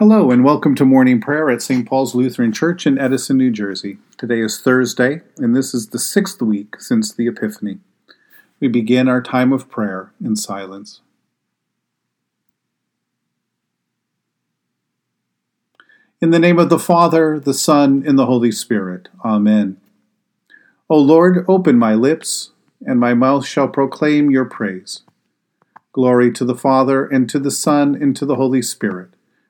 Hello, and welcome to morning prayer at St. Paul's Lutheran Church in Edison, New Jersey. Today is Thursday, and this is the sixth week since the Epiphany. We begin our time of prayer in silence. In the name of the Father, the Son, and the Holy Spirit. Amen. O Lord, open my lips, and my mouth shall proclaim your praise. Glory to the Father, and to the Son, and to the Holy Spirit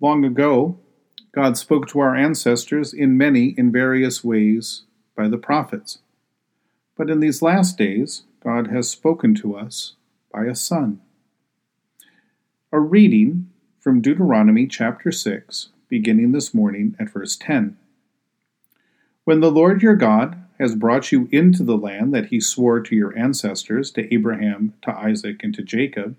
Long ago, God spoke to our ancestors in many and various ways by the prophets. But in these last days, God has spoken to us by a Son. A reading from Deuteronomy chapter 6, beginning this morning at verse 10. When the Lord your God has brought you into the land that he swore to your ancestors, to Abraham, to Isaac, and to Jacob,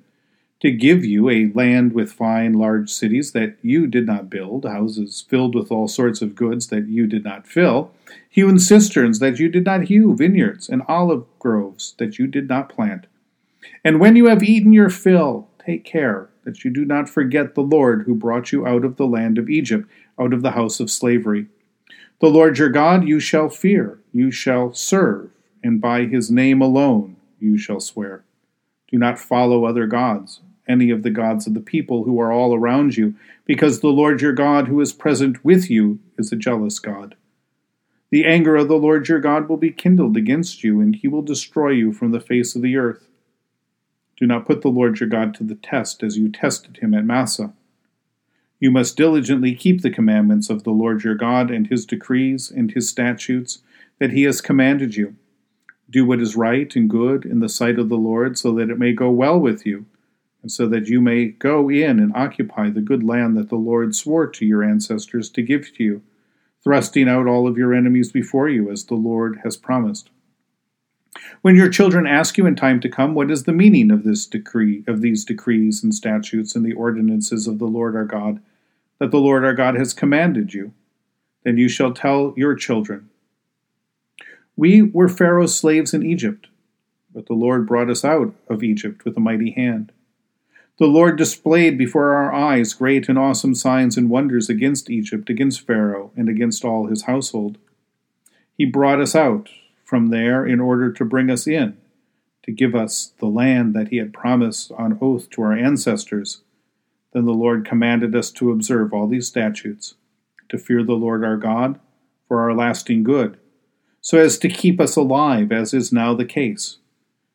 to give you a land with fine large cities that you did not build, houses filled with all sorts of goods that you did not fill, hewn cisterns that you did not hew, vineyards and olive groves that you did not plant. And when you have eaten your fill, take care that you do not forget the Lord who brought you out of the land of Egypt, out of the house of slavery. The Lord your God you shall fear, you shall serve, and by his name alone you shall swear. Do not follow other gods any of the gods of the people who are all around you, because the Lord your God, who is present with you, is a jealous God. The anger of the Lord your God will be kindled against you, and he will destroy you from the face of the earth. Do not put the Lord your God to the test as you tested him at Massah. You must diligently keep the commandments of the Lord your God and his decrees and his statutes that he has commanded you. Do what is right and good in the sight of the Lord, so that it may go well with you and so that you may go in and occupy the good land that the Lord swore to your ancestors to give to you, thrusting out all of your enemies before you, as the Lord has promised. When your children ask you in time to come, what is the meaning of this decree, of these decrees and statutes and the ordinances of the Lord our God, that the Lord our God has commanded you, then you shall tell your children. We were Pharaoh's slaves in Egypt, but the Lord brought us out of Egypt with a mighty hand. The Lord displayed before our eyes great and awesome signs and wonders against Egypt, against Pharaoh, and against all his household. He brought us out from there in order to bring us in, to give us the land that he had promised on oath to our ancestors. Then the Lord commanded us to observe all these statutes, to fear the Lord our God for our lasting good, so as to keep us alive, as is now the case,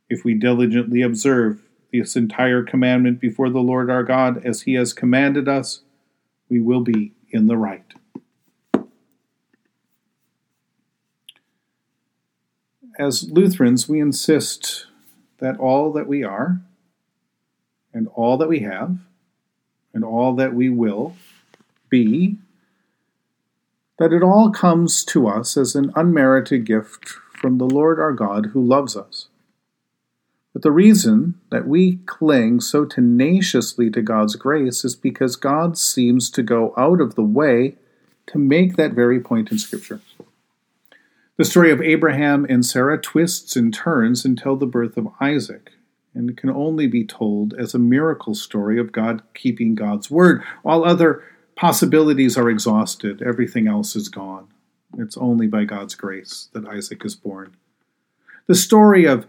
if we diligently observe this entire commandment before the Lord our God as he has commanded us, we will be in the right. As Lutherans, we insist that all that we are, and all that we have, and all that we will be, that it all comes to us as an unmerited gift from the Lord our God who loves us. But the reason that we cling so tenaciously to God's grace is because God seems to go out of the way to make that very point in Scripture. The story of Abraham and Sarah twists and turns until the birth of Isaac, and it can only be told as a miracle story of God keeping God's word. All other possibilities are exhausted, everything else is gone. It's only by God's grace that Isaac is born. The story of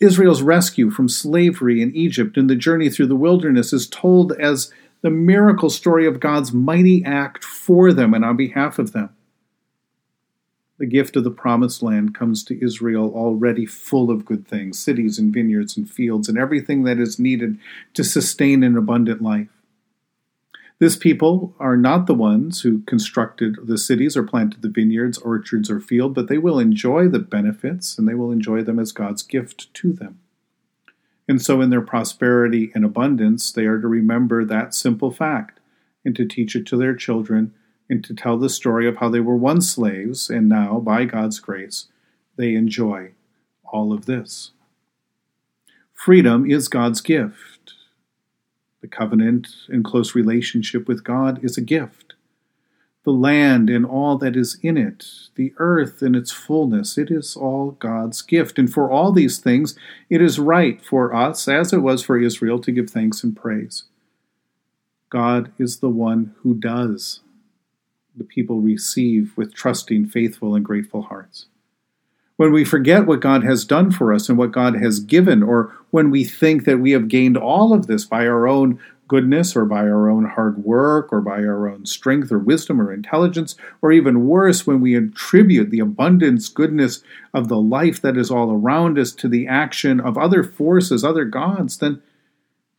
Israel's rescue from slavery in Egypt and the journey through the wilderness is told as the miracle story of God's mighty act for them and on behalf of them. The gift of the promised land comes to Israel already full of good things cities and vineyards and fields and everything that is needed to sustain an abundant life. This people are not the ones who constructed the cities or planted the vineyards, orchards, or field, but they will enjoy the benefits and they will enjoy them as God's gift to them. And so, in their prosperity and abundance, they are to remember that simple fact and to teach it to their children and to tell the story of how they were once slaves and now, by God's grace, they enjoy all of this. Freedom is God's gift. The covenant and close relationship with God is a gift. The land and all that is in it, the earth and its fullness, it is all God's gift. And for all these things, it is right for us, as it was for Israel, to give thanks and praise. God is the one who does the people receive with trusting, faithful, and grateful hearts. When we forget what God has done for us and what God has given, or when we think that we have gained all of this by our own goodness or by our own hard work or by our own strength or wisdom or intelligence, or even worse, when we attribute the abundance, goodness of the life that is all around us to the action of other forces, other gods, then,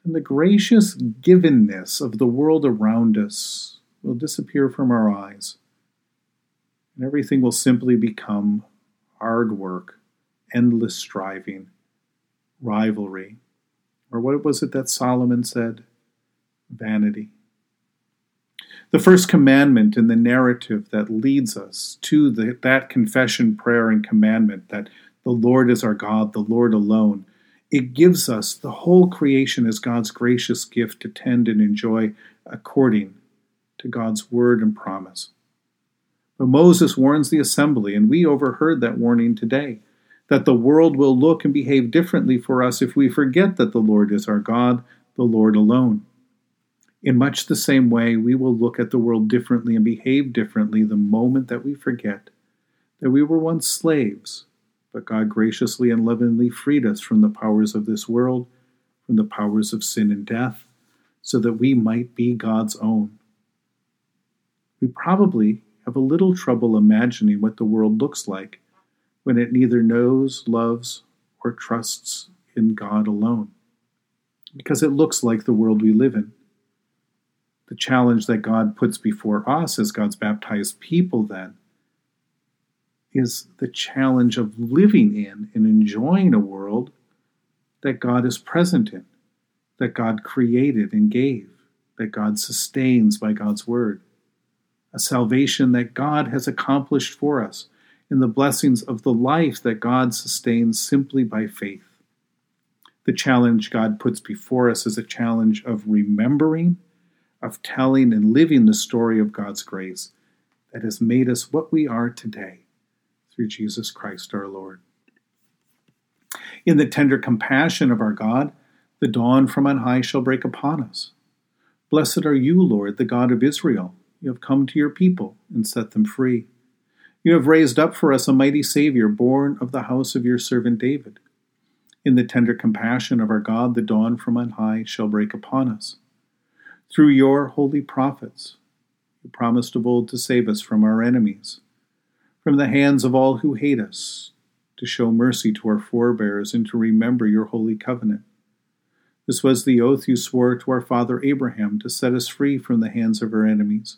then the gracious givenness of the world around us will disappear from our eyes, and everything will simply become hard work, endless striving, rivalry, or what was it that Solomon said? Vanity. The first commandment in the narrative that leads us to the, that confession, prayer, and commandment that the Lord is our God, the Lord alone, it gives us the whole creation as God's gracious gift to tend and enjoy according to God's word and promise. But Moses warns the assembly, and we overheard that warning today, that the world will look and behave differently for us if we forget that the Lord is our God, the Lord alone. In much the same way, we will look at the world differently and behave differently the moment that we forget that we were once slaves, but God graciously and lovingly freed us from the powers of this world, from the powers of sin and death, so that we might be God's own we probably have a little trouble imagining what the world looks like when it neither knows, loves, or trusts in God alone, because it looks like the world we live in. The challenge that God puts before us as God's baptized people, then, is the challenge of living in and enjoying a world that God is present in, that God created and gave, that God sustains by God's word a salvation that God has accomplished for us in the blessings of the life that God sustains simply by faith. The challenge God puts before us is a challenge of remembering, of telling and living the story of God's grace that has made us what we are today through Jesus Christ our Lord. In the tender compassion of our God, the dawn from on high shall break upon us. Blessed are you, Lord, the God of Israel you have come to your people and set them free. You have raised up for us a mighty Savior, born of the house of your servant David. In the tender compassion of our God, the dawn from on high shall break upon us. Through your holy prophets, you promised of old to save us from our enemies, from the hands of all who hate us, to show mercy to our forebears, and to remember your holy covenant. This was the oath you swore to our father Abraham to set us free from the hands of our enemies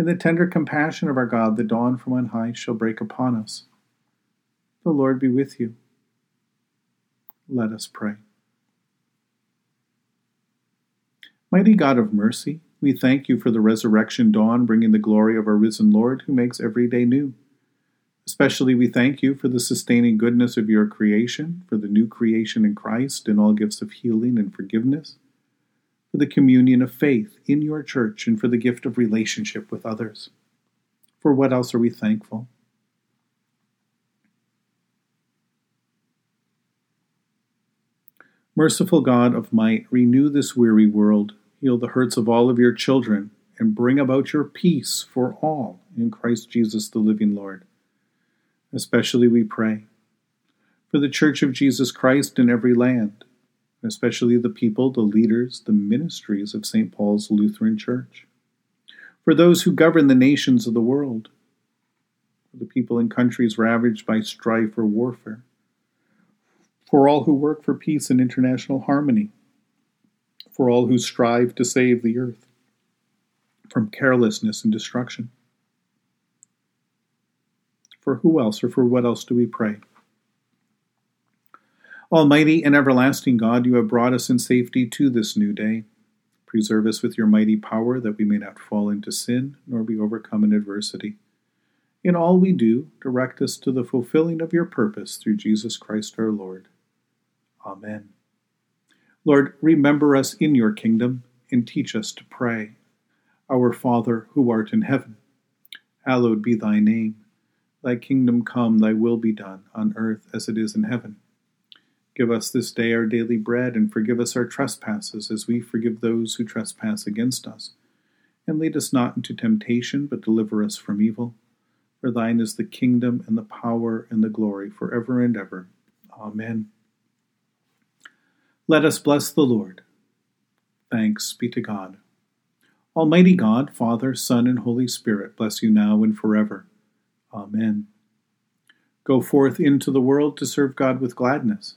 In the tender compassion of our God, the dawn from on high shall break upon us. The Lord be with you. Let us pray. Mighty God of mercy, we thank you for the resurrection dawn bringing the glory of our risen Lord who makes every day new. Especially we thank you for the sustaining goodness of your creation, for the new creation in Christ and all gifts of healing and forgiveness. For the communion of faith in your church, and for the gift of relationship with others. For what else are we thankful? Merciful God of might, renew this weary world, heal the hurts of all of your children, and bring about your peace for all in Christ Jesus the living Lord. Especially we pray for the Church of Jesus Christ in every land, especially the people, the leaders, the ministries of St. Paul's Lutheran Church, for those who govern the nations of the world, for the people in countries ravaged by strife or warfare, for all who work for peace and international harmony, for all who strive to save the earth from carelessness and destruction. For who else or for what else do we pray? Almighty and everlasting God, you have brought us in safety to this new day. Preserve us with your mighty power that we may not fall into sin nor be overcome in adversity. In all we do, direct us to the fulfilling of your purpose through Jesus Christ our Lord. Amen. Lord, remember us in your kingdom and teach us to pray. Our Father, who art in heaven, hallowed be thy name. Thy kingdom come, thy will be done, on earth as it is in heaven. Give us this day our daily bread, and forgive us our trespasses, as we forgive those who trespass against us. And lead us not into temptation, but deliver us from evil. For thine is the kingdom, and the power, and the glory, for ever and ever. Amen. Let us bless the Lord. Thanks be to God. Almighty God, Father, Son, and Holy Spirit, bless you now and forever. Amen. Go forth into the world to serve God with gladness.